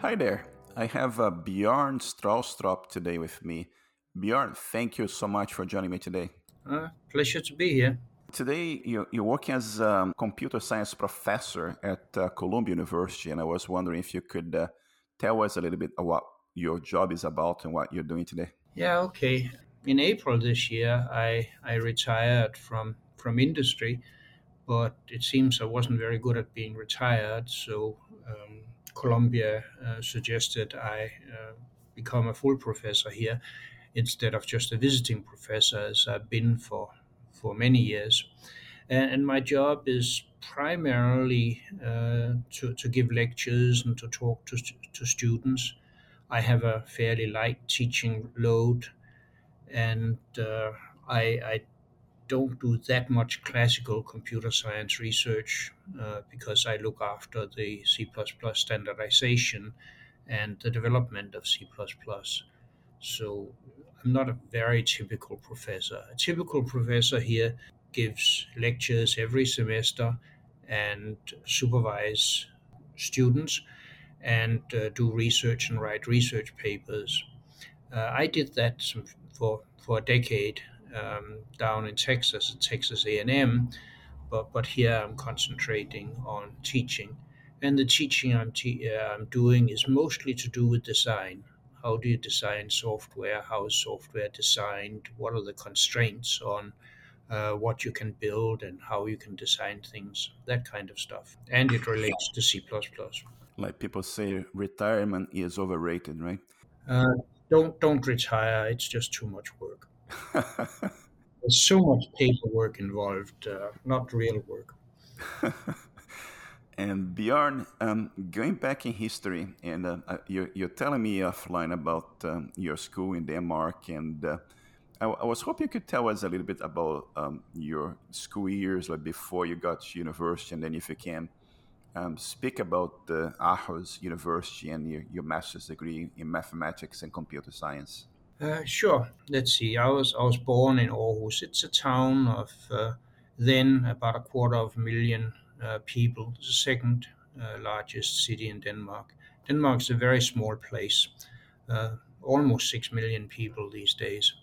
Hi there. I have uh, Bjorn Stroustrup today with me. Bjorn, thank you so much for joining me today. Uh, pleasure to be here. Today, you're, you're working as a um, computer science professor at uh, Columbia University, and I was wondering if you could uh, tell us a little bit about what your job is about and what you're doing today. Yeah, okay. In April this year, I, I retired from, from industry, but it seems I wasn't very good at being retired, so um, Columbia uh, suggested I uh, become a full professor here instead of just a visiting professor, as I've been for for many years. And, and my job is primarily uh, to, to give lectures and to talk to, to students. I have a fairly light teaching load, and I, I don't do that much classical computer science research uh, because I look after the C++ standardization and the development of C++. So I'm not a very typical professor. A typical professor here gives lectures every semester and supervise students and uh, do research and write research papers. Uh, I did that for for a decade um, down in Texas, at Texas A&M, but but here I'm concentrating on teaching, and the teaching I'm te- uh, I'm doing is mostly to do with design how do you design software? How is software designed? What are the constraints on uh, what you can build and how you can design things? That kind of stuff. And it relates to C++. Like people say, retirement is overrated, right? Uh, don't don't retire. It's just too much work. There's so much paperwork involved, uh, not real work. And Bjorn, um, going back in history, and uh, uh, you're, you're, telling me offline about um, your school in Denmark, and uh, I, I, was hoping you could tell us a little bit about um, your school years, like before you got to university, and then if you can um, speak about the Aarhus University and your, your master's degree in mathematics and computer science. Uh, sure. Let's see. I was I was born in Aarhus. It's a town of uh, then about a quarter of a million uh, people, the second uh, largest city in Denmark. Denmark is a very small place, uh, almost 6 million people these days.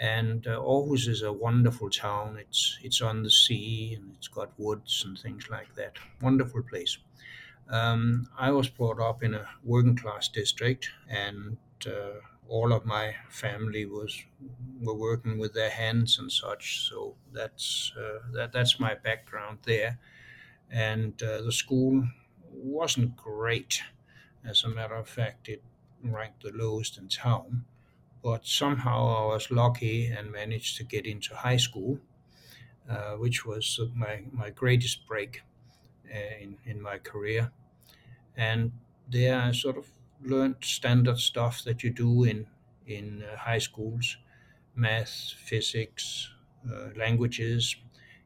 And uh, Aarhus is a wonderful town. It's it's on the sea and it's got woods and things like that. Wonderful place. Um, I was brought up in a working class district, and all of my family was were working with their hands and such. So that's uh, that that's my background there and uh, the school wasn't great. As a matter of fact, it ranked the lowest in town. But somehow I was lucky and managed to get into high school, uh, which was my, my greatest break uh, in, in my career. And there I sort of learned standard stuff that you do in, in uh, high schools math, physics, uh, languages.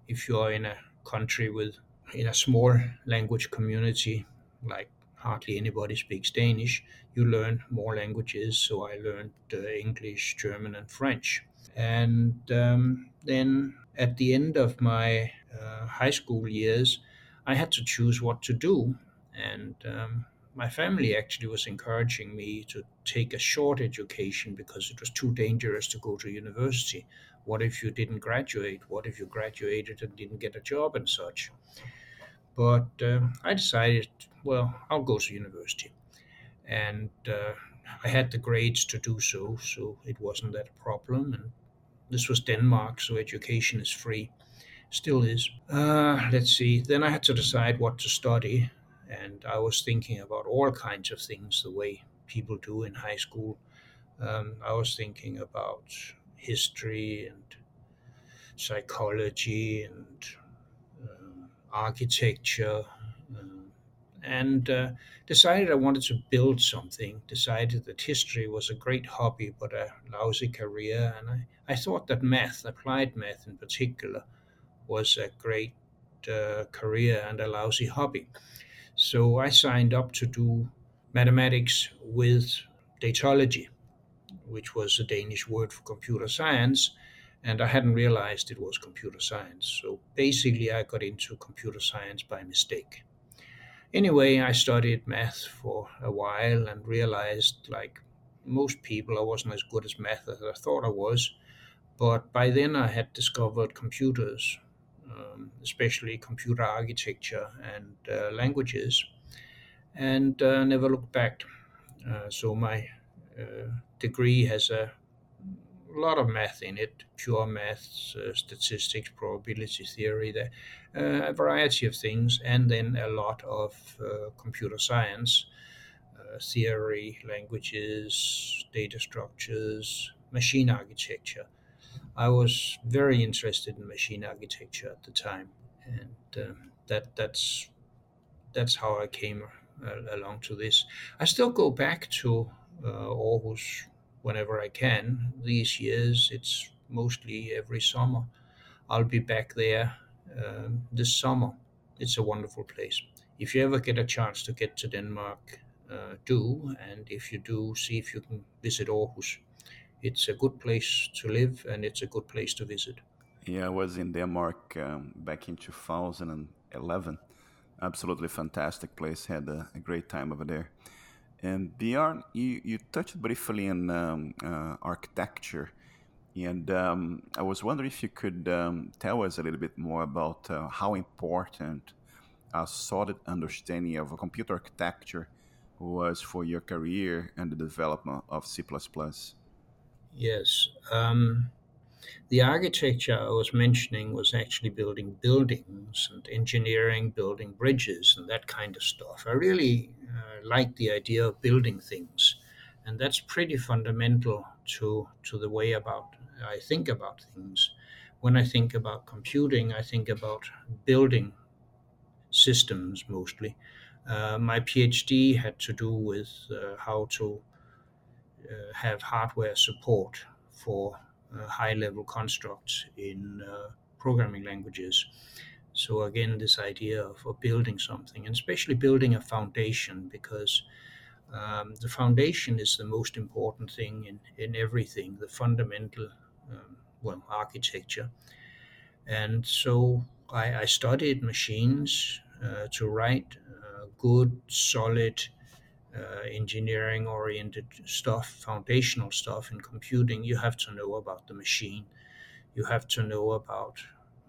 If you are in a country with in a small language community, like hardly anybody speaks Danish, you learn more languages. So I learned uh, English, German, and French. And um, then at the end of my uh, high school years, I had to choose what to do. And um, my family actually was encouraging me to take a short education because it was too dangerous to go to university. What if you didn't graduate? What if you graduated and didn't get a job and such? But uh, I decided, well, I'll go to university. And uh, I had the grades to do so, so it wasn't that a problem. And this was Denmark, so education is free. Still is. Uh, let's see. Then I had to decide what to study. And I was thinking about all kinds of things the way people do in high school. Um, I was thinking about history and psychology and architecture, uh, and uh, decided I wanted to build something. Decided that history was a great hobby but a lousy career, and I, I thought that math, applied math in particular, was a great uh, career and a lousy hobby. So I signed up to do mathematics with datology, which was a Danish word for computer science, and I hadn't realized it was computer science. So basically, I got into computer science by mistake. Anyway, I studied math for a while and realized, like most people, I wasn't as good as math as I thought I was. But by then, I had discovered computers, um, especially computer architecture and uh, languages, and uh, never looked back. Uh, so my uh, degree has a lot of math in it, pure math, uh, statistics, probability theory, uh, a variety of things, and then a lot of computer science, theory, languages, data structures, machine architecture. I was very interested in machine architecture at the time, and um, that that's that's how I came uh, along to this. I still go back to uh, Aarhus whenever I can. These years, it's mostly every summer. I'll be back there um, this summer. It's a wonderful place. If you ever get a chance to get to Denmark, uh, do. And if you do, see if you can visit Aarhus. It's a good place to live and it's a good place to visit. Yeah, I was in Denmark um, back in 2011. Absolutely fantastic place. Had a, a great time over there. And Bjorn, you, you touched briefly on um, uh, architecture. And um, I was wondering if you could um, tell us a little bit more about uh, how important a solid understanding of computer architecture was for your career and the development of C++. Yes. Um, the architecture I was mentioning was actually building buildings and engineering, building bridges, and that kind of stuff. I really uh, like the idea of building things, and that's pretty fundamental to to the way about I think about things. When I think about computing, I think about building systems mostly. Uh, my PhD had to do with uh, how to have hardware support for uh, high level constructs in uh, programming languages. So, again, this idea of, of, building something, and especially building a foundation, because um, the foundation is the most important thing in, in everything, the fundamental, um, well, architecture. And so I, I studied machines uh, to write uh, good, solid, uh, engineering oriented stuff, foundational stuff in computing, you have to know about the machine. You have to know about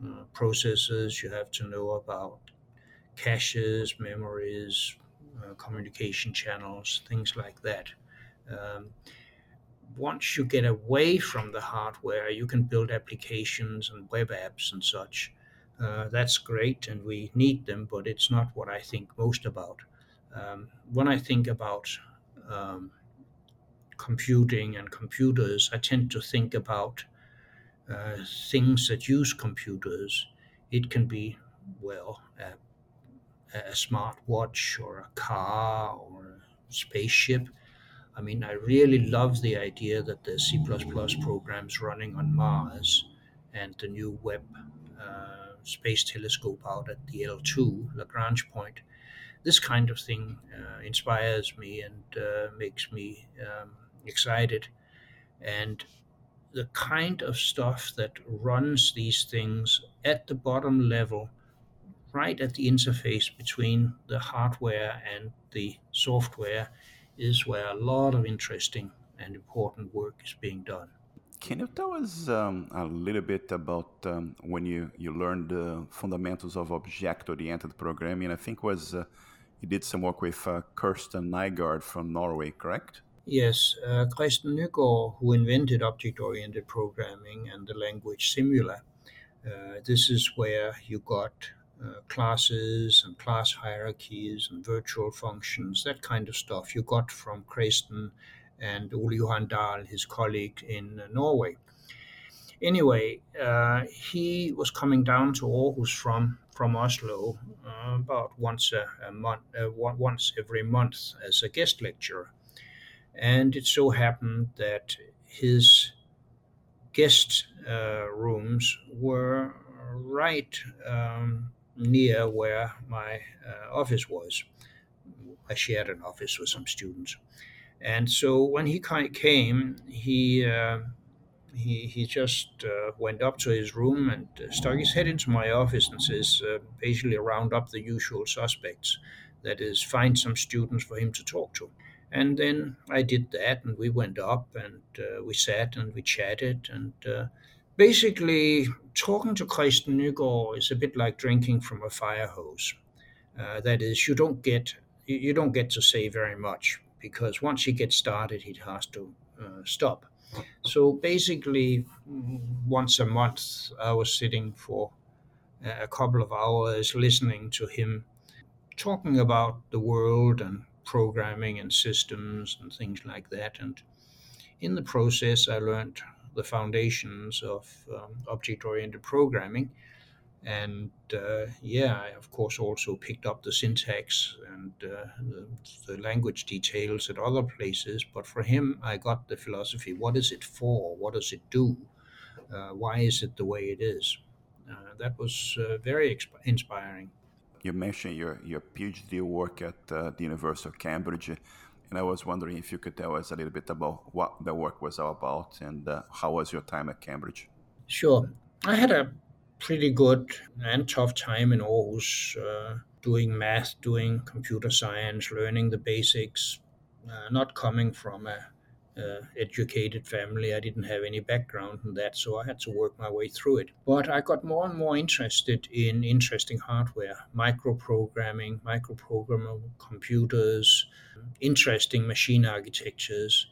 uh, processors, you have to know about caches, memories, uh, communication channels, things like that. Um, once you get away from the hardware, you can build applications and web apps and such. Uh, that's great, and we need them, but it's not what I think most about. Um, when I think about um, computing and computers, I tend to think about uh, things that use computers. It can be, well, a, a smart watch or a car or a spaceship. I mean, I really love the idea that there's C programs running on Mars and the new Webb uh, space telescope out at the L2 Lagrange point this kind of thing uh, inspires me and uh, makes me um, excited. And the kind of stuff that runs these things at the bottom level, right at the interface between the hardware and the software, is where a lot of interesting and important work is being done. Can you tell us um, a little bit about um, when you, you learned the fundamentals of object-oriented programming? I think was uh, you did some work with uh, Kristen Nygaard from Norway, correct? Yes, uh, Kristen Nygaard, who invented object-oriented programming and the language Simula. Uh, this is where you got uh, classes and class hierarchies and virtual functions, that kind of stuff you got from Kristen and Ole Johan Dahl, his colleague in Norway. Anyway, uh, he was coming down to Aarhus from from Oslo uh, about once a, a month, uh, once every month as a guest lecturer, and it so happened that his guest uh, rooms were right um, near where my uh, office was. I shared an office with some students. And so when he came, he uh, he, he just uh, went up to his room and uh, stuck his head into my office and says, uh, basically, round up the usual suspects. That is, find some students for him to talk to. And then I did that, and we went up and uh, we sat and we chatted. And uh, basically, talking to Kristen Nygaard is a bit like drinking from a fire hose. Uh, that is, you don't get you don't get to say very much because once he gets started, he has to stop. So basically, once a month, I was sitting for a couple of hours listening to him talking about the world and programming and systems and things like that. And in the process, I learned the foundations of um, object oriented programming and uh, yeah, I of course also picked up the syntax and uh, the, the, language details at other places. But for him, I got the philosophy: what is it for? What does it do? Uh, why is it the way it is? Uh, that was uh, very exp- inspiring. You mentioned your your PhD work at uh, the University of Cambridge. And I was wondering if you could tell us a little bit about what the work was all about and how was your time at Cambridge? Sure. I had a pretty good and tough time in Aarhus, uh, doing math, doing computer science, learning the basics. Uh, not coming from a uh, educated family. I didn't have any background in that, so I had to work my way through it. But I got more and more interested in interesting hardware, microprogramming, microprogrammable computers, interesting machine architectures.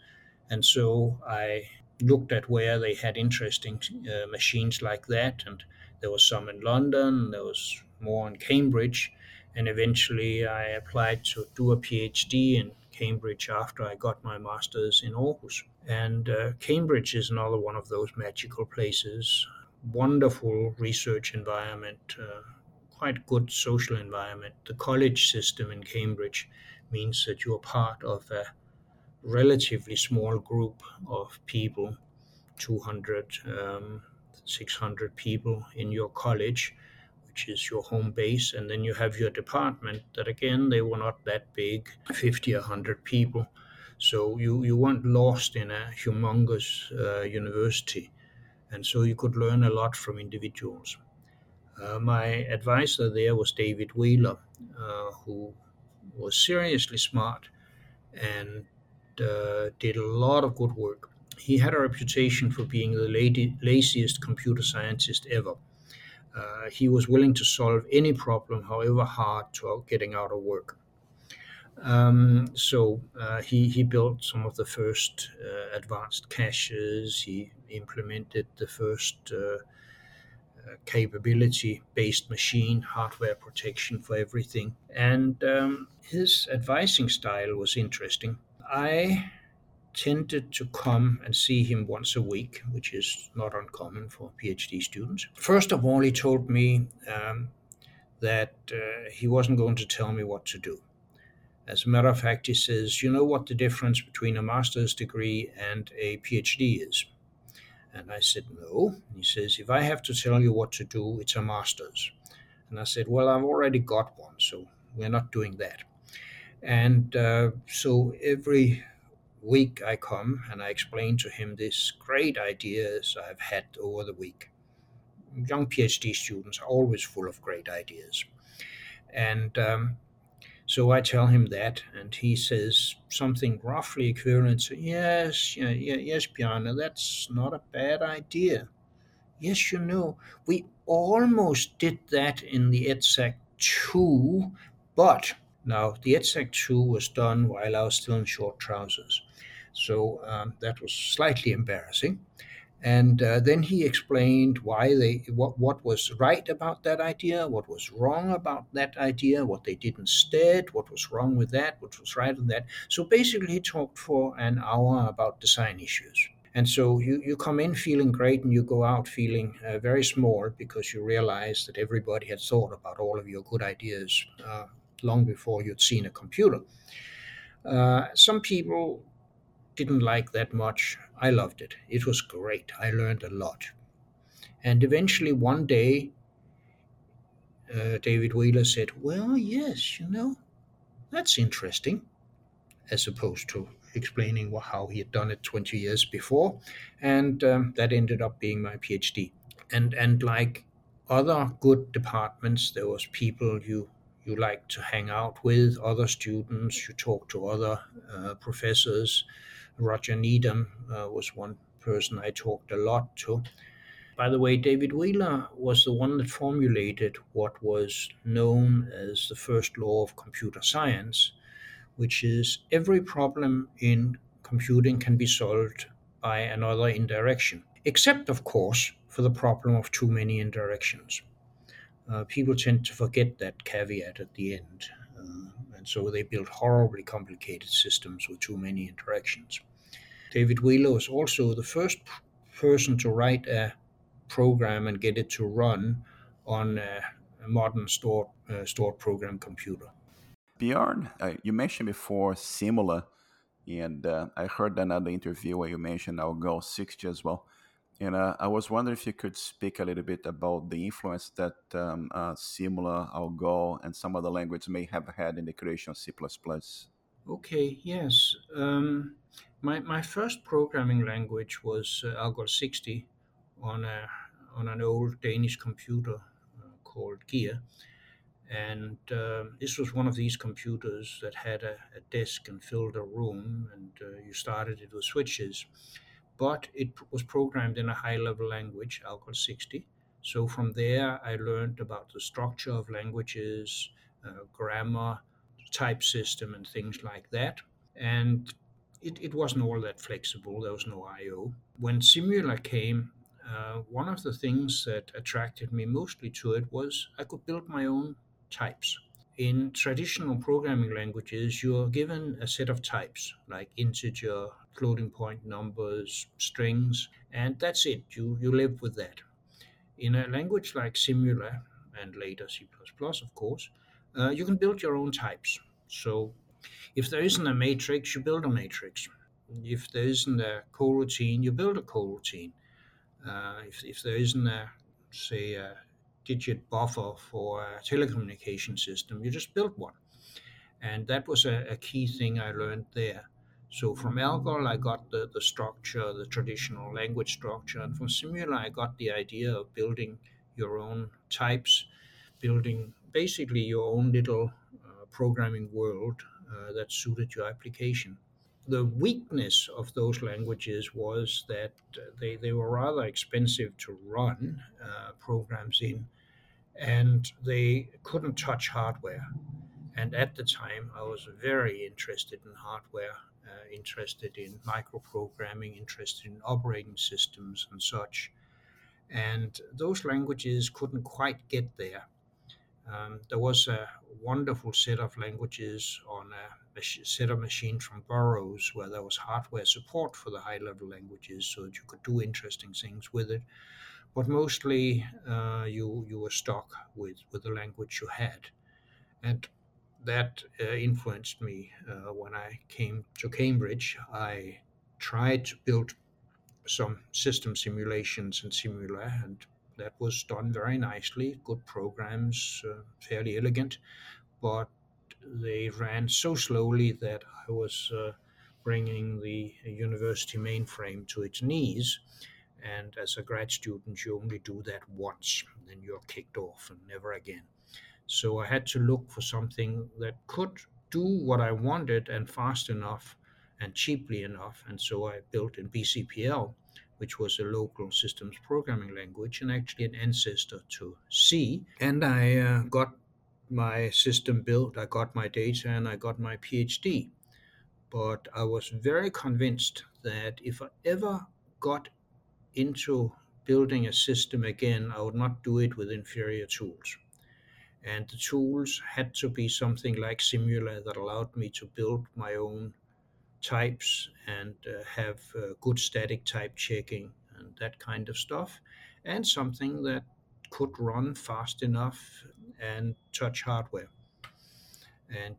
And so I looked at where they had interesting uh, machines like that and there was some in London, there was more in Cambridge, and eventually I applied to do a PhD in Cambridge after I got my master's in Aarhus. And uh, Cambridge is another one of those magical places. Wonderful research environment, uh, quite good social environment. The college system in Cambridge means that you're part of a relatively small group of people, 200 um, 600 people in your college, which is your home base, and then you have your department that again they were not that big, 50 or 100 people. So you, you weren't lost in a humongous uh, university, and so you could learn a lot from individuals. Uh, my advisor there was David Wheeler, uh, who was seriously smart and uh, did a lot of good work he had a reputation for being the lady, laziest computer scientist ever. Uh, he was willing to solve any problem, however hard, to getting out of work. Um, so uh, he, he built some of the first uh, advanced caches. He implemented the first uh, uh, capability based machine hardware protection for everything. And um, his advising style was interesting. I tended to come and see him once a week, which is not uncommon for PhD students. First of all, he told me um, that uh, he wasn't going to tell me what to do. As a matter of fact, he says, You know what the difference between a master's degree and a PhD is? And I said, No. He says, If I have to tell you what to do, it's a master's. And I said, Well, I've already got one, so we're not doing that. And uh, so every week I come and I explain to him these great ideas I've had over the week. Young PhD students are always full of great ideas. And um, so I tell him that, and he says something roughly equivalent to, Yes, yeah, yeah, yes, Bjarne, that's not a bad idea. Yes, you know, we almost did that in the EDSAC 2, but now the EDSAC 2 was done while I was still in short trousers. So um, that was slightly embarrassing. And uh, then he explained why they what what was right about that idea, what was wrong about that idea, what they did instead, what was wrong with that, what was right with that. So basically, he talked for an hour about design issues. And so you, you come in feeling great and you go out feeling uh, very small because you realize that everybody had thought about all of your good ideas uh, long before you'd seen a computer. Uh, some people didn't like that much. I loved it. It was great. I learned a lot. And eventually, one day, uh, David Wheeler said, Well, yes, you know, that's interesting, as opposed to explaining how he had done it 20 years before, and um, that ended up being my PhD. And and like other good departments, there was people you you like to hang out with, other students, you talk to other uh, professors. Roger Needham uh, was one person I talked a lot to. By the way, David Wheeler was the one that formulated what was known as the first law of computer science, which is every problem in computing can be solved by another indirection, except, of course, for the problem of too many indirections. Uh, people tend to forget that caveat at the end, uh, so they build horribly complicated systems with too many interactions. David Wheeler was also the first person to write a program and get it to run on a, modern stored, uh, stored program computer. Bjorn, uh, you mentioned before Simula, and uh, I heard another interview where you mentioned Algol 60 as well. And uh, I was wondering if you could speak a little bit about the influence that um, uh, Simula, Algol, and some other languages may have had in the creation of C++. Okay, yes. Um, my, my first programming language was uh, Algol 60 on, a, on an old Danish computer uh, called GIER. And uh, this was one of these computers that had a, a desk and filled a room, and uh, you started it with switches but it was programmed in a high level language, Algol 60. So from there, I learned about the structure of languages, uh, grammar, type system, and things like that. And it, it wasn't all that flexible, there was no I.O. When Simula came, uh, one of the things that attracted me mostly to it was I could build my own types. In traditional programming languages, you are given a set of types like integer, floating point numbers, strings, and that's it. You, you live with that. In a language like Simula, and later C++, of course, uh, you can build your own types. So if there isn't a matrix, you build a matrix. If there isn't a coroutine, you build a coroutine. Uh, if, if there isn't a, say, a digit buffer for a telecommunication system, you just build one. And that was a, a key thing I learned there. So from Algol, I got the, the structure, the traditional language structure, and from Simula, I got the idea of building your own types, building basically your own little uh, programming world uh, that suited your application. The weakness of those languages was that they, they were rather expensive to run uh, programs in, and they couldn't touch hardware. And at the time, I was very interested in hardware uh, interested in microprogramming, interested in operating systems and such. And those languages couldn't quite get there. Um, there was a wonderful set of languages on a, set of machines from Burroughs where there was hardware support for the high level languages so that you could do interesting things with it. But mostly uh, you, you were stuck with, with the language you had. And that uh, influenced me uh, when I came to Cambridge. I tried to build some system simulations in Simula, and that was done very nicely. Good programs, uh, fairly elegant, but they ran so slowly that I was uh, bringing the university mainframe to its knees. And as a grad student, you only do that once, then you're kicked off and never again. So I had to look for something that could do what I wanted and fast enough and cheaply enough. And so I built in BCPL, which was a local systems programming language and actually an ancestor to C. And I uh, got my system built, I got my data, and I got my PhD. But I was very convinced that if I ever got into building a system again, I would not do it with inferior tools and the tools had to be something like Simula that allowed me to build my own types and uh, have uh, good static type checking and that kind of stuff, and something that could run fast enough and touch hardware. And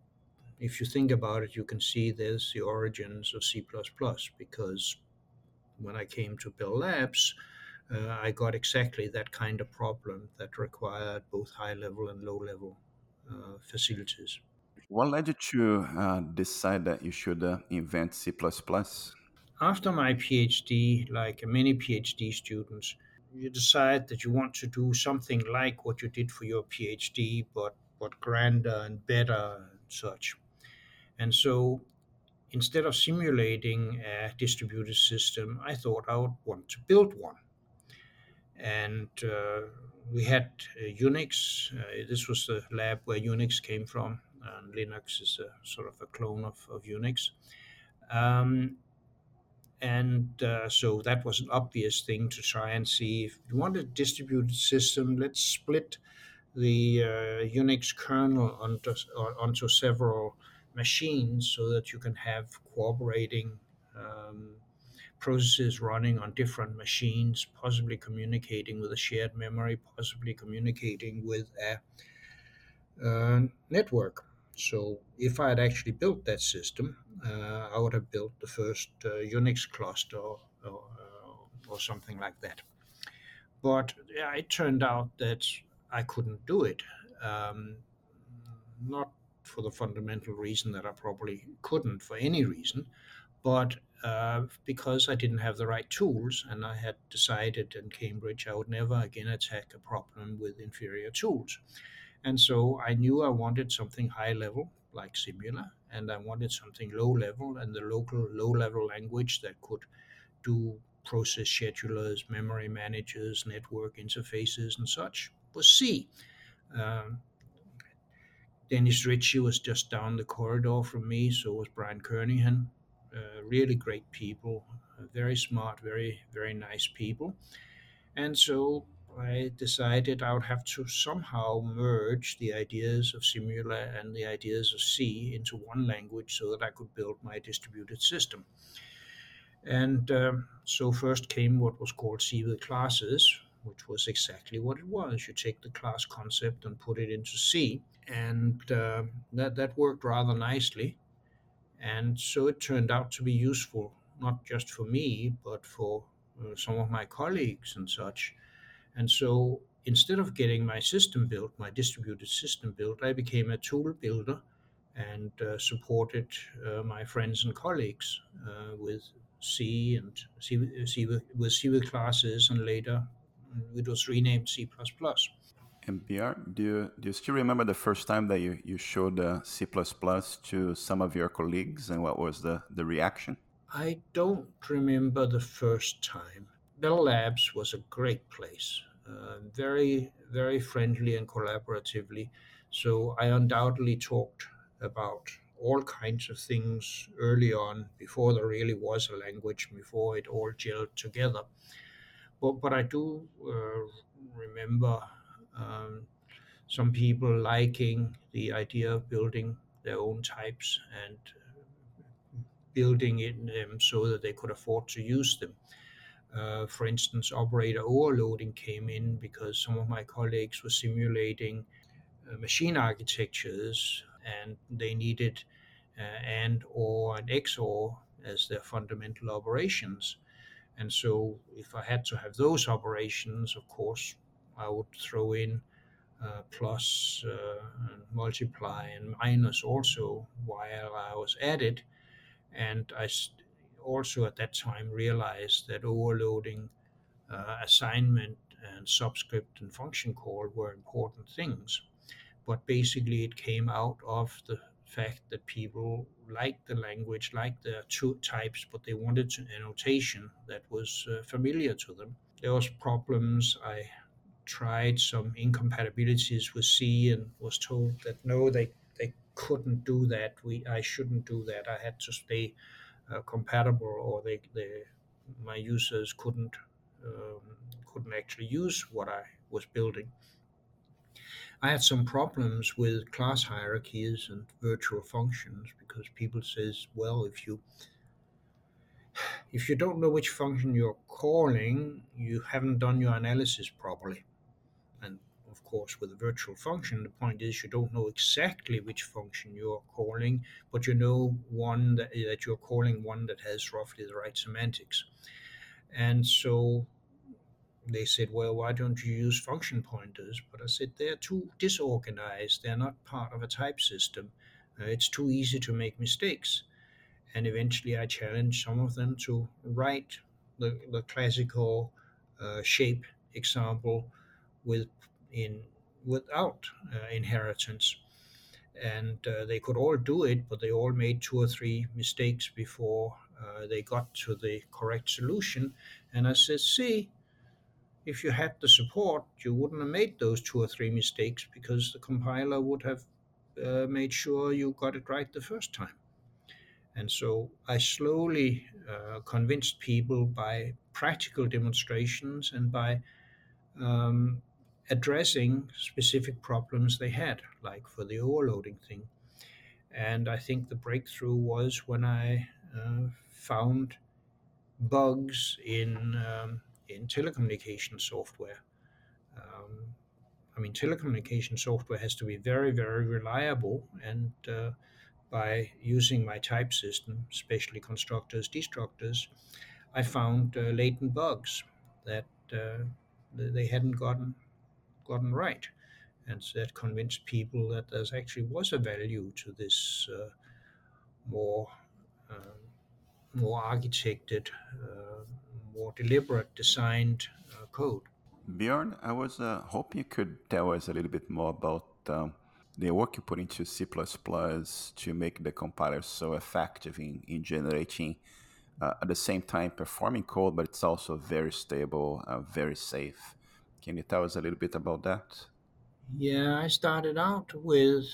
if you think about it, you can see there's the origins of C++ because when I came to Bell Labs, uh, I got exactly that kind of problem that required both high level and low level uh, facilities. What led you to uh, decide that you should uh, invent C++? After my PhD, like many PhD students, you decide that you want to do something like what you did for your PhD, but but grander and better and such. And so instead of simulating a distributed system, I thought I would want to build one. And uh, we had uh, Unix. Uh, this was the lab where Unix came from, and Linux is a sort of a clone of, of Unix. Um, and uh, so that was an obvious thing to try and see if you want a distributed system let's split the uh, unix kernel onto, onto several machines so that you can have cooperating um, processes running on different machines possibly communicating with a shared memory possibly communicating with a, uh, network so if I had actually built that system, uh, I would have built the first uh, Unix cluster or, or, uh, or, something like that. But it turned out that I couldn't do it. Um, not for the fundamental reason that I probably couldn't for any reason, but uh, because I didn't have the right tools, and I had decided in Cambridge I would never again attack a problem with inferior tools. And so I knew I wanted something high level like Simula, and I wanted something low level and the local low level language that could do process schedulers, memory managers, network interfaces, and such was C. Um, Dennis Ritchie was just down the corridor from me, so was Brian Kernighan. Uh, really great people, uh, very smart, very, very nice people. And so I decided I would have to somehow merge the ideas of Simula and the ideas of C into one language so that I could build my distributed system. And um, so first came what was called C with classes, which was exactly what it was. You take the class concept and put it into C, and uh, that that worked rather nicely. And so it turned out to be useful, not just for me, but for uh, some of my colleagues and such. And so instead of getting my system built, my distributed system built, I became a tool builder and uh, supported uh, my friends and colleagues uh, with C and C, C with C with classes, and later it was renamed C++. And Bjarne, do you, do you still remember the first time that you, you showed uh, C++ to some of your colleagues and what was the, the reaction? I don't remember the first time. Bell Labs was a great place, uh, very, very friendly and collaboratively. So I undoubtedly talked about all kinds of things early on before there really was a language, before it all gelled together. But, but I do uh, remember um, some people liking the idea of building their own types and building it um, so that they could afford to use them. Uh, for instance, operator overloading came in because some of my colleagues were simulating uh, machine architectures and they needed uh, and or and XOR as their fundamental operations. And so, if I had to have those operations, of course, I would throw in uh, plus, uh, and multiply, and minus also while I was at it. And I also at that time realized that overloading uh, assignment and subscript and function call were important things. But basically, it came out of the fact that people liked the language, liked the two types, but they wanted to, a notation that was uh, familiar to them. There was problems. I tried some incompatibilities with C and was told that no, they they couldn't do that. We I shouldn't do that. I had to stay uh, compatible or they, they my users couldn't um, couldn't actually use what I was building. I had some problems with class hierarchies and virtual functions because people says, well, if you if you don't know which function you're calling, you haven't done your analysis properly. And of course, with a virtual function, the point is you don't know exactly which function you're calling, but you know one that, that you're calling one that has roughly the right semantics. And so they said, well, why don't you use function pointers? But I said, they're too disorganized. They're not part of a type system. Uh, it's too easy to make mistakes. And eventually I challenged some of them to write the, the classical uh, shape example with in without uh, inheritance and uh, they could all do it, but they all made two or three mistakes before uh, they got to the correct solution. And I said, see, if you had the support, you wouldn't have made those two or three mistakes because the compiler would have uh, made sure you got it right the first time. And so I slowly uh, convinced people by practical demonstrations and by um, addressing specific problems they had, like for the overloading thing. And I think the breakthrough was when I uh, found bugs in um, in telecommunication software. Um, I mean, telecommunication software has to be very, very reliable, and uh, by using my type system, especially constructors, destructors, I found uh, latent bugs that uh, they hadn't gotten gotten right, and that convinced people that there actually was a value to this uh, more uh, more architected, uh, more deliberate designed uh, code. Bjorn, I was uh, hoping you could tell us a little bit more about um, the work you put into C++ to make the compiler so effective in, in generating uh, at the same time performing code, but it's also very stable, uh, very safe. Can you tell us a little bit about that? Yeah, I started out with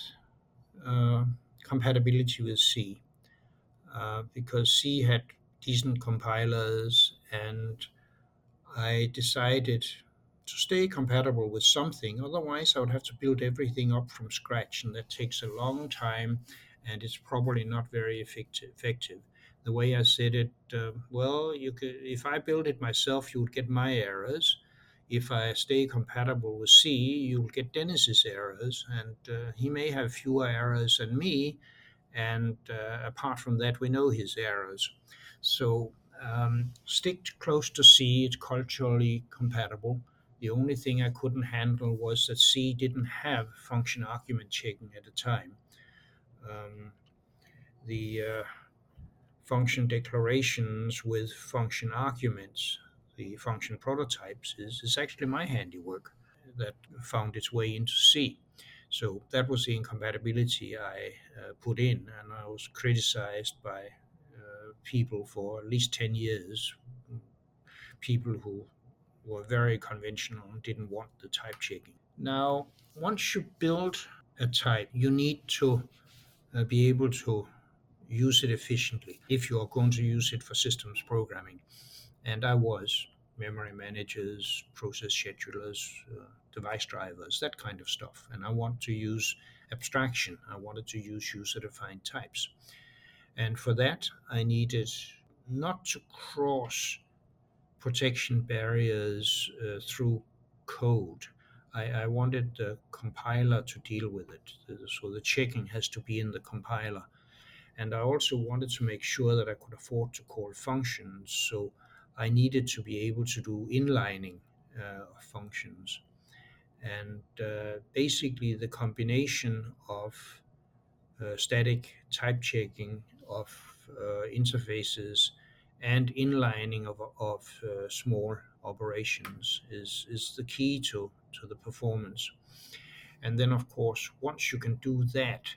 uh, compatibility with C uh, because C had decent compilers, and I decided to stay compatible with something. Otherwise, I would have to build everything up from scratch, and that takes a long time, and it's probably not very effective. The way I said it, uh, well, you could if I build it myself, you would get my errors if I stay compatible with C, you'll get Dennis's errors, and uh, he may have fewer errors than me. And uh, apart from that, we know his errors. So um, stick close to C. It's culturally compatible. The only thing I couldn't handle was that C didn't have function argument checking at the time. Um, the uh, function declarations with function arguments the function prototypes is, is actually my handiwork that found its way into C. So that was the incompatibility I uh, put in, and I was criticized by people for at least 10 years. People who were very conventional and didn't want the type checking. Now, once you build a type, you need to uh, be able to use it efficiently if you are going to use it for systems programming and I was memory managers, process schedulers, uh, device drivers, that kind of stuff. And I want to use abstraction. I wanted to use user defined types. And for that, I needed not to cross protection barriers uh, through code. I, I, wanted the compiler to deal with it. So the checking has to be in the compiler. And I also wanted to make sure that I could afford to call functions. So I needed to be able to do inlining uh, functions. And uh, basically, the combination of uh, static type checking of uh, interfaces and inlining of, of uh, small operations is, is the key to, to the performance. And then, of course, once you can do that,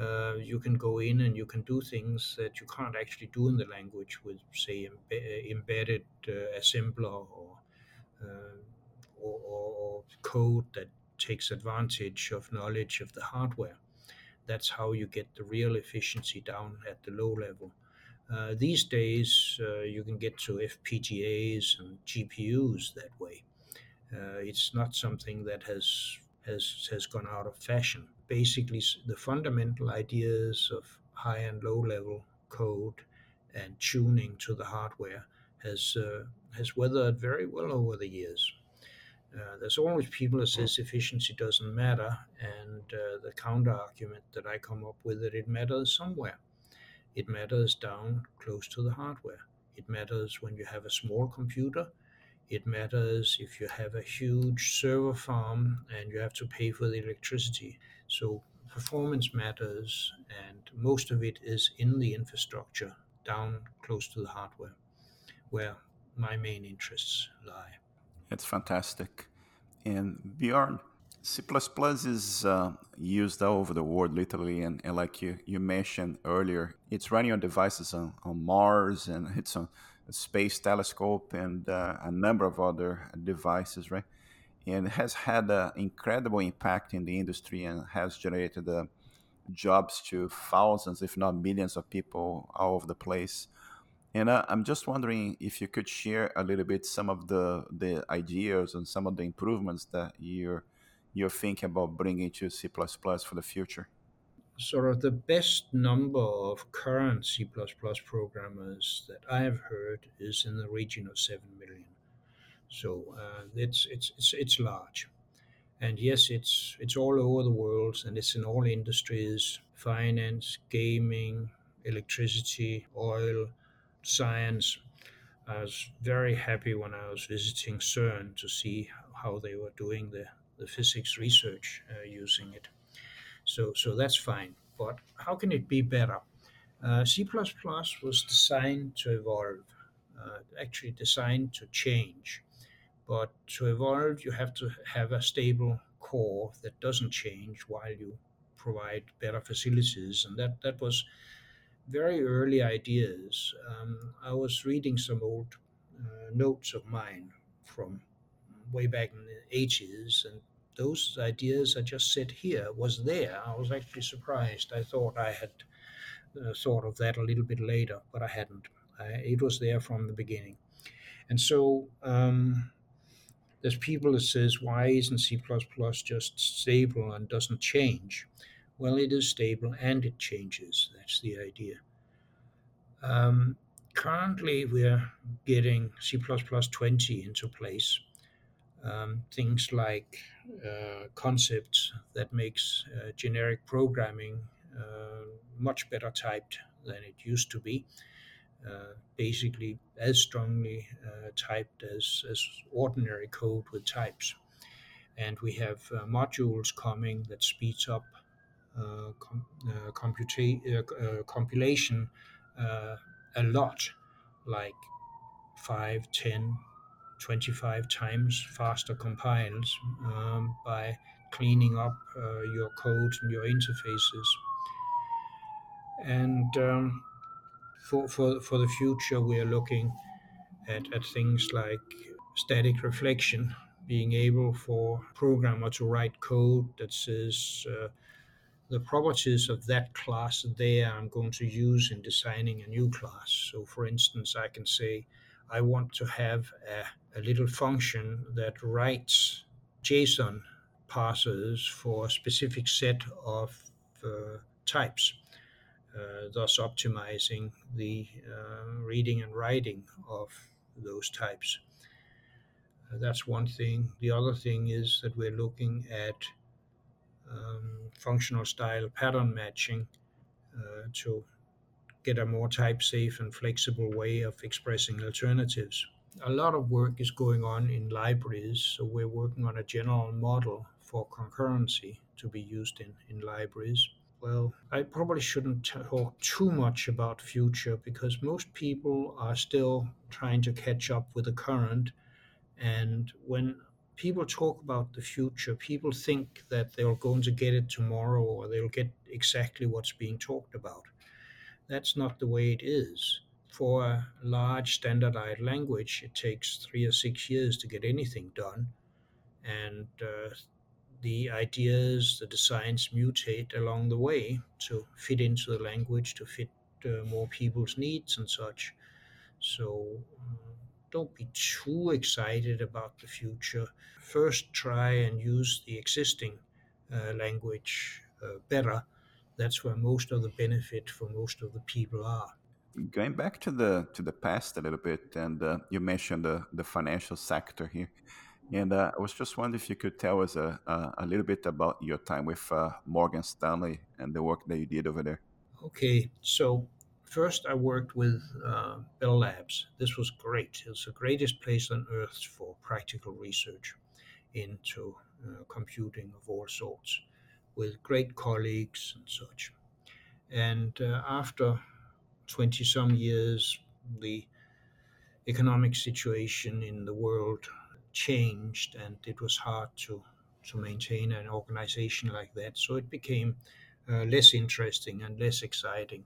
uh, you can go in and you can do things that you can't actually do in the language with, say, embedded uh, assembler or, uh, or, or, code that takes advantage of knowledge of the hardware. That's how you get the real efficiency down at the low level. Uh, these days, uh, you can get to FPGAs and GPUs that way. Uh, it's not something that has has has gone out of fashion basically the fundamental ideas of high and low level code and tuning to the hardware has uh, has weathered very well over the years. Uh, there's always people that says efficiency doesn't matter, and uh, the counter argument that I come up with that it matters somewhere. It matters down close to the hardware. It matters when you have a small computer it matters if you have a huge server farm and you have to pay for the electricity. So performance matters, and most of it is in the infrastructure down close to the hardware, where my main interests lie. It's fantastic. And Bjorn, C++ is uh, used all over the world, literally, and, and, like you, you mentioned earlier, it's running on devices on, on Mars, and it's on a space telescope, and uh, a number of other devices, right? And it has had an incredible impact in the industry and has generated uh, jobs to thousands, if not millions, of people all over the place. And uh, I'm just wondering if you could share a little bit some of the the ideas and some of the improvements that you're you're thinking about bringing to C++ for the future. Sort of the best number of current C++ programmers that I have heard is in the region of seven million. So uh, it's, it's it's it's large, and yes, it's it's all over the world, and it's in all industries: finance, gaming, electricity, oil science. I was very happy when I was visiting CERN to see how they were doing the, the physics research uh, using it. So, so that's fine. But how can it be better? Uh, C++ was designed to evolve, uh, actually designed to change. But to evolve, you have to have a stable core that doesn't change while you provide better facilities. And that, that was very early ideas. Um, I was reading some old uh, notes of mine from way back in the 80s, and those ideas I just said here was there. I was actually surprised. I thought I had uh, thought of that a little bit later, but I hadn't. I, it was there from the beginning. And so um, there's people that says, why isn't C++ just stable and doesn't change? Well, it is stable and it changes. That's the idea. Um, currently, we're getting C++ 20 into place. Um, things like uh, concepts that makes uh, generic programming uh, much better typed than it used to be. Uh, basically, as strongly uh, typed as, as ordinary code with types. And we have uh, modules coming that speeds up com- uh, computa- uh, compilation a lot, like 5, 10, 25 times faster compiles um, by cleaning up uh, your code and your interfaces. And um, for, for, for the future, we are looking at, at things like static reflection, being able for programmer to write code that says uh, the properties of that class there I'm going to use in designing a new class. So, for instance, I can say I want to have a, a little function that writes JSON parsers for a specific set of uh, types, uh, thus optimizing the uh, reading and writing of those types. Uh, that's one thing. The other thing is that we're looking at um, functional style pattern matching uh, to get a more type safe and flexible way of expressing alternatives. A lot of work is going on in libraries, so we're working on a general model for concurrency to be used in, in libraries. Well, I probably shouldn't talk too much about future because most people are still trying to catch up with the current. And when people talk about the future, people think that they're going to get it tomorrow or they'll get exactly what's being talked about. That's not the way it is. For a large standardized language, it takes three or six years to get anything done. And uh, the ideas, the designs mutate along the way to fit into the language, to fit uh, more people's needs and such. So, um, don't be too excited about the future. First, try and use the existing uh, language uh, better. That's where most of the benefit for most of the people are. Going back to the to the past a little bit, and uh, you mentioned the, the financial sector here, and uh, I was just wondering if you could tell us a, a, a little bit about your time with uh, Morgan Stanley and the work that you did over there. Okay, so First, I worked with uh, Bell Labs. This was great. It's the greatest place on earth for practical research into uh, computing of all sorts. with great colleagues and such. And uh, after 20 some years, the economic situation in the world changed and it was hard to, to maintain an organization like that. So it became uh, less interesting and less exciting.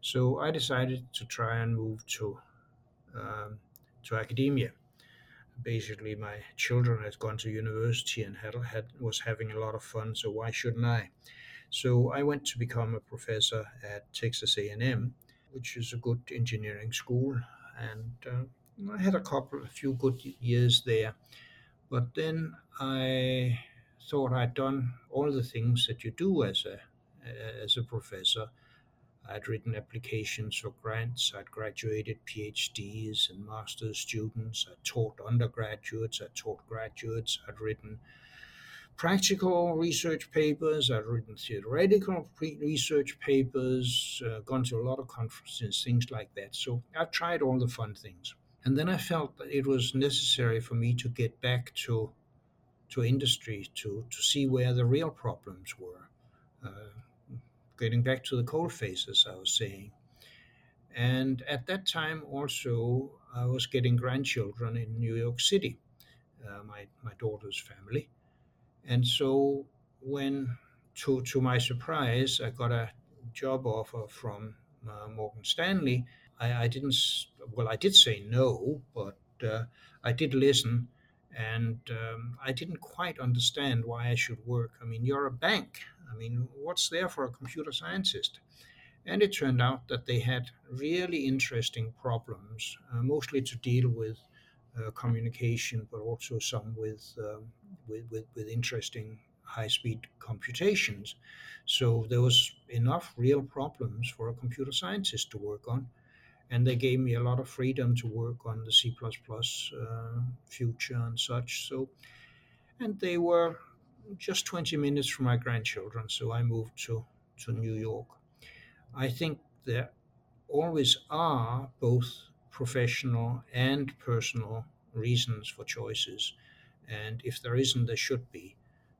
So I decided to try and move to um, to academia. Basically, my children had gone to university and had, had was having a lot of fun. So why shouldn't I? So I went to become a professor at Texas A&M, which is a good engineering school, and uh, I had a couple, a few good years there. But then I thought I'd done all the things that you do as a as a professor. I'd written applications for grants. I'd graduated PhDs and master's students. I taught undergraduates. I taught graduates. I'd written practical research papers. I'd written theoretical research papers. Uh, gone to a lot of conferences, things like that. So I've tried all the fun things. And then I felt that it was necessary for me to get back to to industry to to see where the real problems were. Uh, getting back to the cold faces, I was saying. And at that time, also, I was getting grandchildren in New York City, uh, my, my daughter's family. And so, when, to, to my surprise, I got a job offer from uh, Morgan Stanley, I, I, didn't, well, I did say no, but uh, I did listen. And um, I didn't quite understand why I should work. I mean, you're a bank. I mean, what's there for a computer scientist? And it turned out that they had really interesting problems, uh, mostly to deal with uh, communication, but also some with, um, with, with, with interesting high speed computations. So there was enough real problems for a computer scientist to work on. And they gave me a lot of freedom to work on the C uh, future and such. So, and they were just 20 minutes from my grandchildren, so I moved to, to New York. I think there always are both professional and personal reasons for choices. And if there isn't, there should be.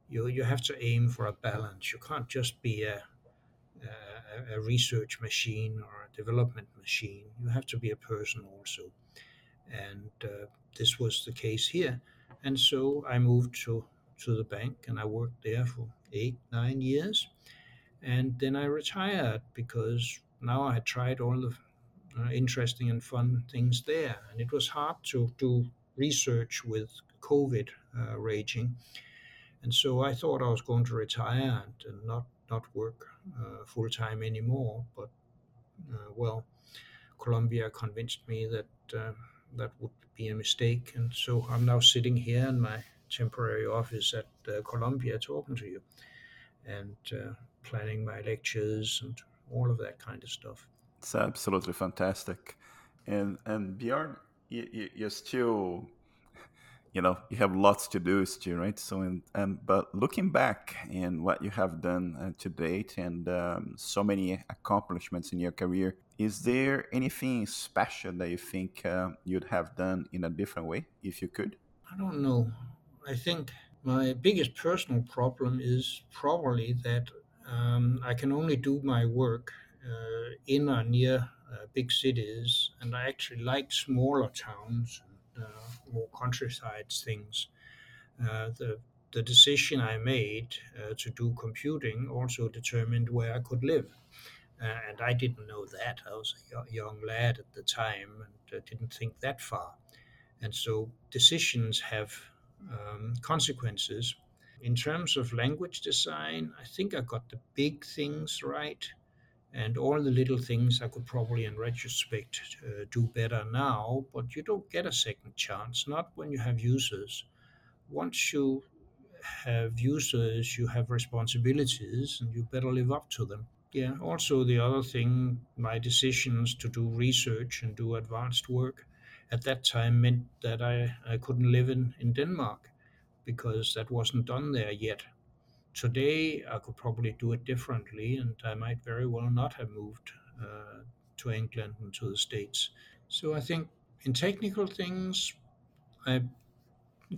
You, you have to aim for a balance. You can't just be a, a, research machine or a development machine. You have to be a person also. And uh, this was the case here. And so I moved to to the bank and I worked there for eight, nine years. And then I retired because now I tried all the uh, interesting and fun things there. And it was hard to do research with COVID uh, raging. And so I thought I was going to retire and, and not, not work uh, full time anymore. But, uh, well, Columbia convinced me that uh, that would be a mistake. And so I'm now sitting here in my temporary office at uh, Columbia talking to you and uh, planning my lectures and all of that kind of stuff. It's absolutely fantastic. And and Bjarne, you, you, are still, you know, you have lots to do still, right? So, and, and but looking back in what you have done uh, to date and um, so many accomplishments in your career, is there anything special that you think uh, you'd have done in a different way if you could? I don't know. I think my biggest personal problem is probably that um, I can only do my work uh, in or near uh, big cities, and I actually like smaller towns and more countryside things. Uh, the the decision I made uh, to do computing also determined where I could live. Uh, and I didn't know that. I was a young lad at the time and didn't think that far. And so decisions have um, consequences. In terms of language design, I think I got the big things right, and all the little things I could probably, in retrospect, uh, do better now. But you don't get a second chance, not when you have users. Once you have users, you have responsibilities, and you better live up to them. Yeah, also, the other thing, my decisions to do research and do advanced work at that time meant that I, I couldn't live in, in Denmark because that wasn't done there yet. Today, I could probably do it differently, and I might very well not have moved uh, to England and to the States. So I think in technical things, a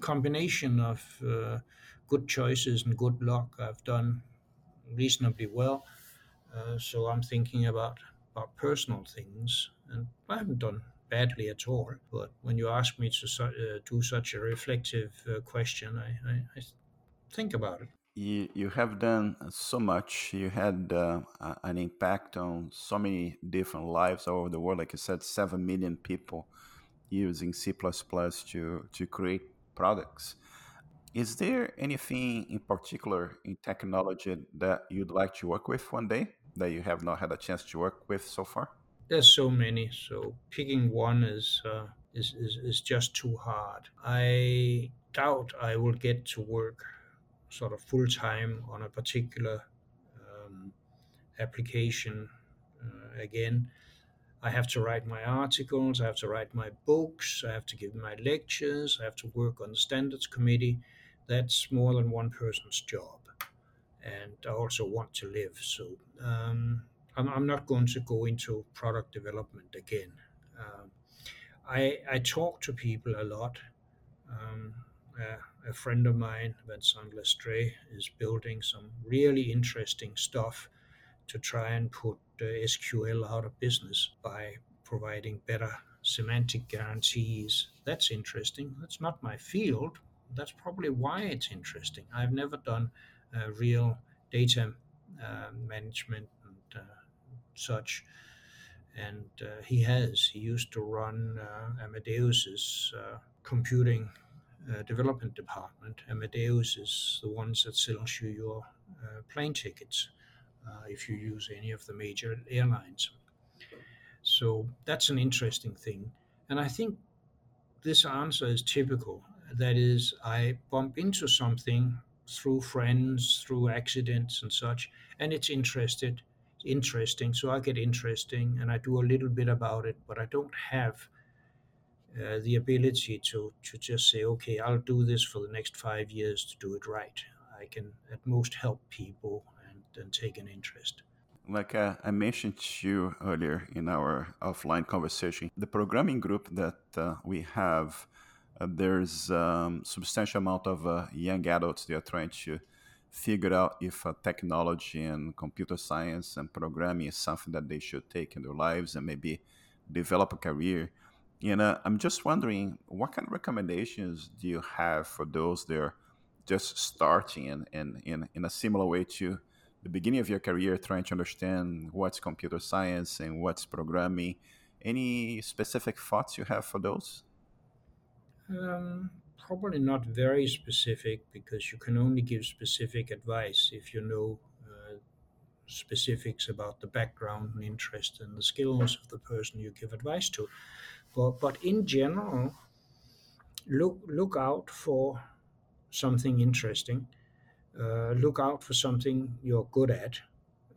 combination of uh, good choices and good luck, I've done reasonably well. Uh, so I'm thinking about about personal things, and I haven't done badly at all. But when you ask me to su- uh, do such a reflective uh, question, I, I, I, think about it. You, you have done so much. You had uh, an impact on so many different lives all over the world. Like you said, 7 million people using C to, to create products. Is there anything in particular in technology that you'd like to work with one day that you have not had a chance to work with so far? There's so many, so picking one is uh, is, is is just too hard. I doubt I will get to work sort of full time on a particular um, application uh, again. I have to write my articles, I have to write my books, I have to give my lectures, I have to work on the standards committee. That's more than one person's job. And I also want to live. So um, I'm, I'm, not going to go into product development again. Um, I, I talk to people a lot. Um, uh, a friend of mine, Vincent Lextrait, is building some really interesting stuff to try and put uh, SQL out of business by providing better semantic guarantees. That's interesting. That's not my field. That's probably why it's interesting. I've never done uh, real data uh, management and uh, such. And uh, he has. He used to run uh, Amadeus's computing uh, development department. Amadeus is the ones that sells you your uh, plane tickets uh, if you use any of the major airlines. So that's an interesting thing. And I think this answer is typical. That is, I bump into something through friends, through accidents and such, and it's interested, interesting. So I get interesting and I do a little bit about it, but I don't have uh, the ability to, to just say, okay, I'll do this for the next five years to do it right. I can at most help people and, and take an interest. Like uh, I mentioned to you earlier in our offline conversation, the programming group that uh, we have, uh, there's um, substantial amount of uh, young adults that are trying to figure out if technology and computer science and programming is something that they should take in their lives and maybe develop a career and uh, I'm just wondering, what kind of recommendations do you have for those that are just starting and in, in, in a similar way to the beginning of your career, trying to understand what's computer science and what's programming? Any specific thoughts you have for those? Um, probably not very specific because you can only give specific advice if you know uh, specifics about the background and interest and the skills of the person you give advice to. But, but in general, look look out for something interesting. Uh, look out for something you're good at.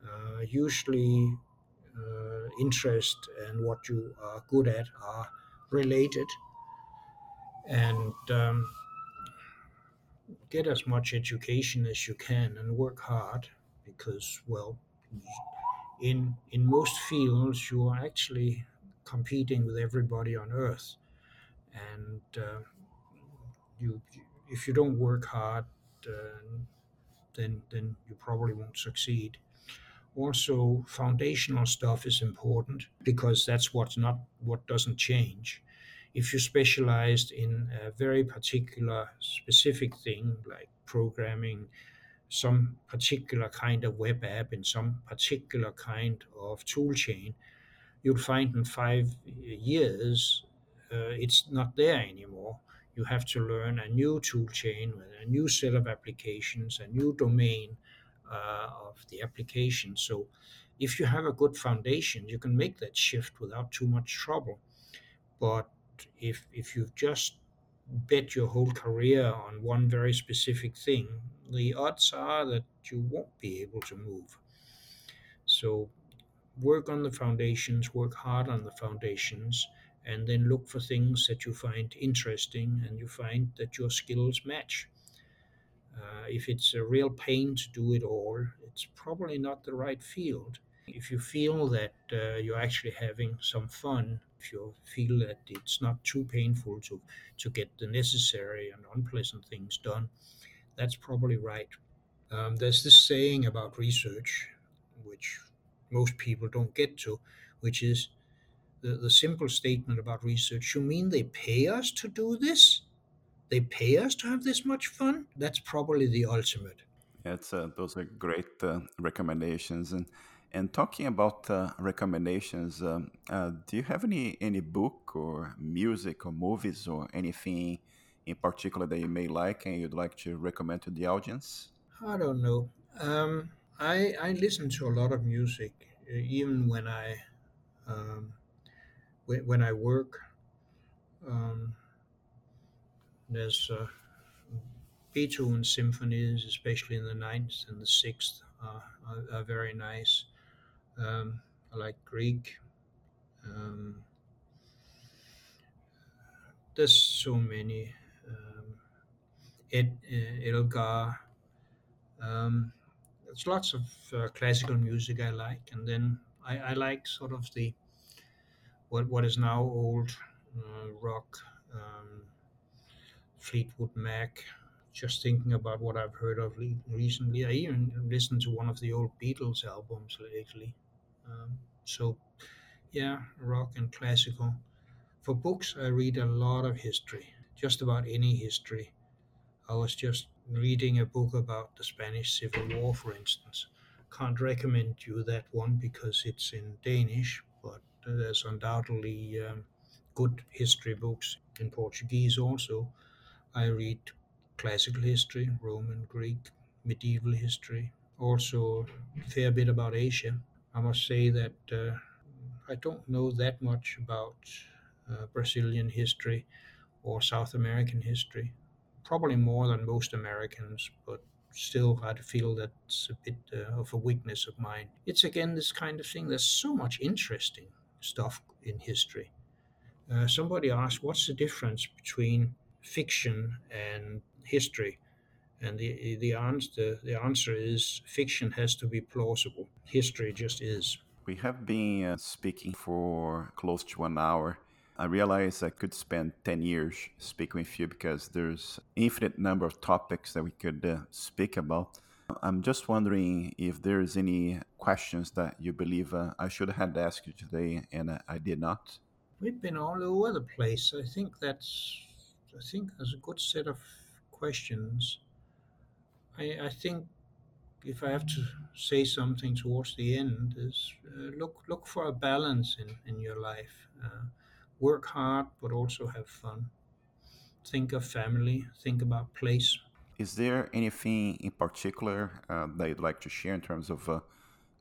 Uh, usually, uh, interest and what you are good at are related. And um, get as much education as you can and work hard because, well, in in most fields you are actually competing with everybody on earth. And uh, you if you don't work hard uh, then then you probably won't succeed. Also foundational stuff is important because that's what's not what doesn't change. If you specialized in a very particular specific thing like programming some particular kind of web app in some particular kind of tool chain you'll find in five years uh, it's not there anymore. You have to learn a new tool chain, a new set of applications, a new domain uh, of the application. So, if you have a good foundation, you can make that shift without too much trouble. But if if you've just bet your whole career on one very specific thing, the odds are that you won't be able to move. So work on the foundations, work hard on the foundations, and then look for things that you find interesting and you find that your skills match. Uh, if it's a real pain to do it all, it's probably not the right field. If you feel that uh, you're actually having some fun, if you feel that it's not too painful to, to get the necessary and unpleasant things done, that's probably right. Um, there's this saying about research, which most people don't get to, which is the, the simple statement about research. You mean they pay us to do this? They pay us to have this much fun? That's probably the ultimate. It's, uh, those are great uh, recommendations. And and talking about uh, recommendations, um, uh, do you have any any book or music or movies or anything in particular that you may like and you'd like to recommend to the audience? I don't know. Um, I I listen to a lot of music, even when I um, when, I work. Um, there's uh, Beethoven symphonies, especially in the ninth and the sixth, are, are very nice. Um, I like Grieg. Um, there's so many. Um, Ed, uh, Elgar. Um, there's lots of uh, classical music I like, and then I, I like sort of the what what is now old uh, rock, um, Fleetwood Mac. Just thinking about what I've heard of le- recently, I even listened to one of the old Beatles albums lately. Um, so, yeah, rock and classical. For books, I read a lot of history, just about any history. I was just reading a book about the Spanish Civil War, for instance. Can't recommend you that one because it's in Danish, but there's undoubtedly um, good history books in Portuguese also. I read classical history, Roman, Greek, medieval history, also a fair bit about Asia. I must say that uh, I don't know that much about uh, Brazilian history or South American history. Probably more than most Americans, but still I'd feel that's a bit uh, of a weakness of mine. It's again this kind of thing. There's so much interesting stuff in history. Uh, somebody asked, what's the difference between fiction and history? And the, the, answer, the answer is fiction has to be plausible. History just is. We have been uh, speaking for close to one hour. I realize I could spend 10 years speaking with you because there's infinite number of topics that we could uh, speak about. I'm just wondering if there's any questions that you believe uh, I should have asked you today and uh, I did not. We've been all over the place. I think that's I think there's a good set of questions. I, I think if I have to say something towards the end is uh, look look for a balance in, in your life. Uh, work hard, but also have fun. Think of family. Think about place. Is there anything in particular uh, that you'd like to share in terms of uh,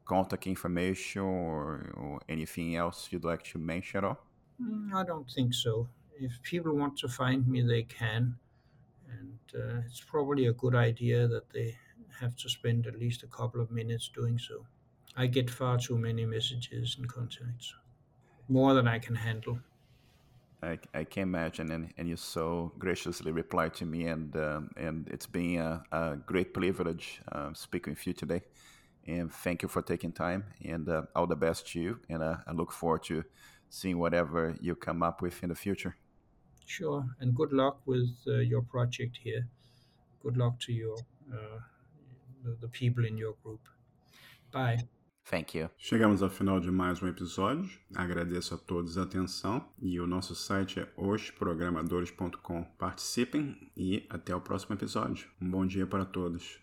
contact information or, or, anything else you'd like to mention at all? Mm, I don't think so. If people want to find me, they can. And uh, it's probably a good idea that they have to spend at least a couple of minutes doing so. I get far too many messages and contacts, more than I can handle. I, I can imagine, and, and you so graciously replied to me, and um, and it's been a, a great privilege uh, speaking with you today, and thank you for taking time, and uh, all the best to you, and uh, I look forward to seeing whatever you come up with in the future. Sure, and good luck with uh, your project here. Good luck to your uh, the people in your group. Bye. Thank you. Chegamos ao final de mais um episódio. Agradeço a todos a atenção e o nosso site é osprogramadores.com. Participem e até o próximo episódio. Um bom dia para todos.